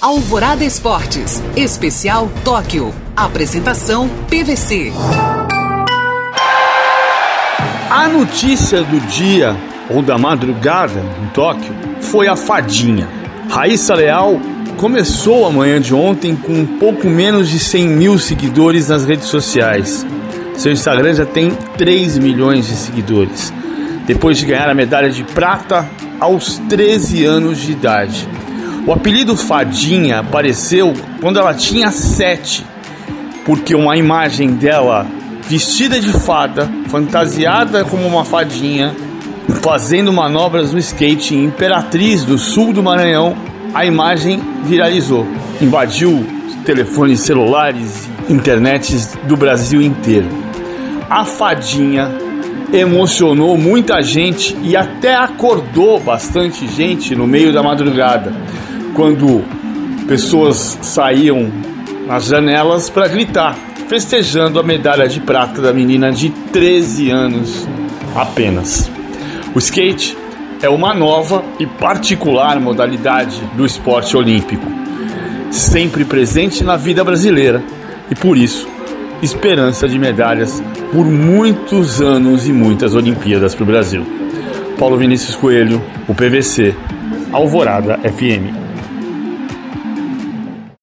Alvorada Esportes, especial Tóquio. Apresentação PVC. A notícia do dia ou da madrugada em Tóquio foi a fadinha. Raíssa Leal começou a manhã de ontem com um pouco menos de 100 mil seguidores nas redes sociais. Seu Instagram já tem 3 milhões de seguidores, depois de ganhar a medalha de prata aos 13 anos de idade. O apelido Fadinha apareceu quando ela tinha 7, porque uma imagem dela vestida de fada, fantasiada como uma fadinha, fazendo manobras no skate em Imperatriz do sul do Maranhão, a imagem viralizou, invadiu telefones celulares e internets do Brasil inteiro. A fadinha emocionou muita gente e até acordou bastante gente no meio da madrugada, quando pessoas saíam nas janelas para gritar, festejando a medalha de prata da menina de 13 anos apenas. O skate é uma nova e particular modalidade do esporte olímpico, sempre presente na vida brasileira e por isso esperança de medalhas por muitos anos e muitas Olimpíadas para o Brasil. Paulo Vinícius Coelho, o PVC, Alvorada FM.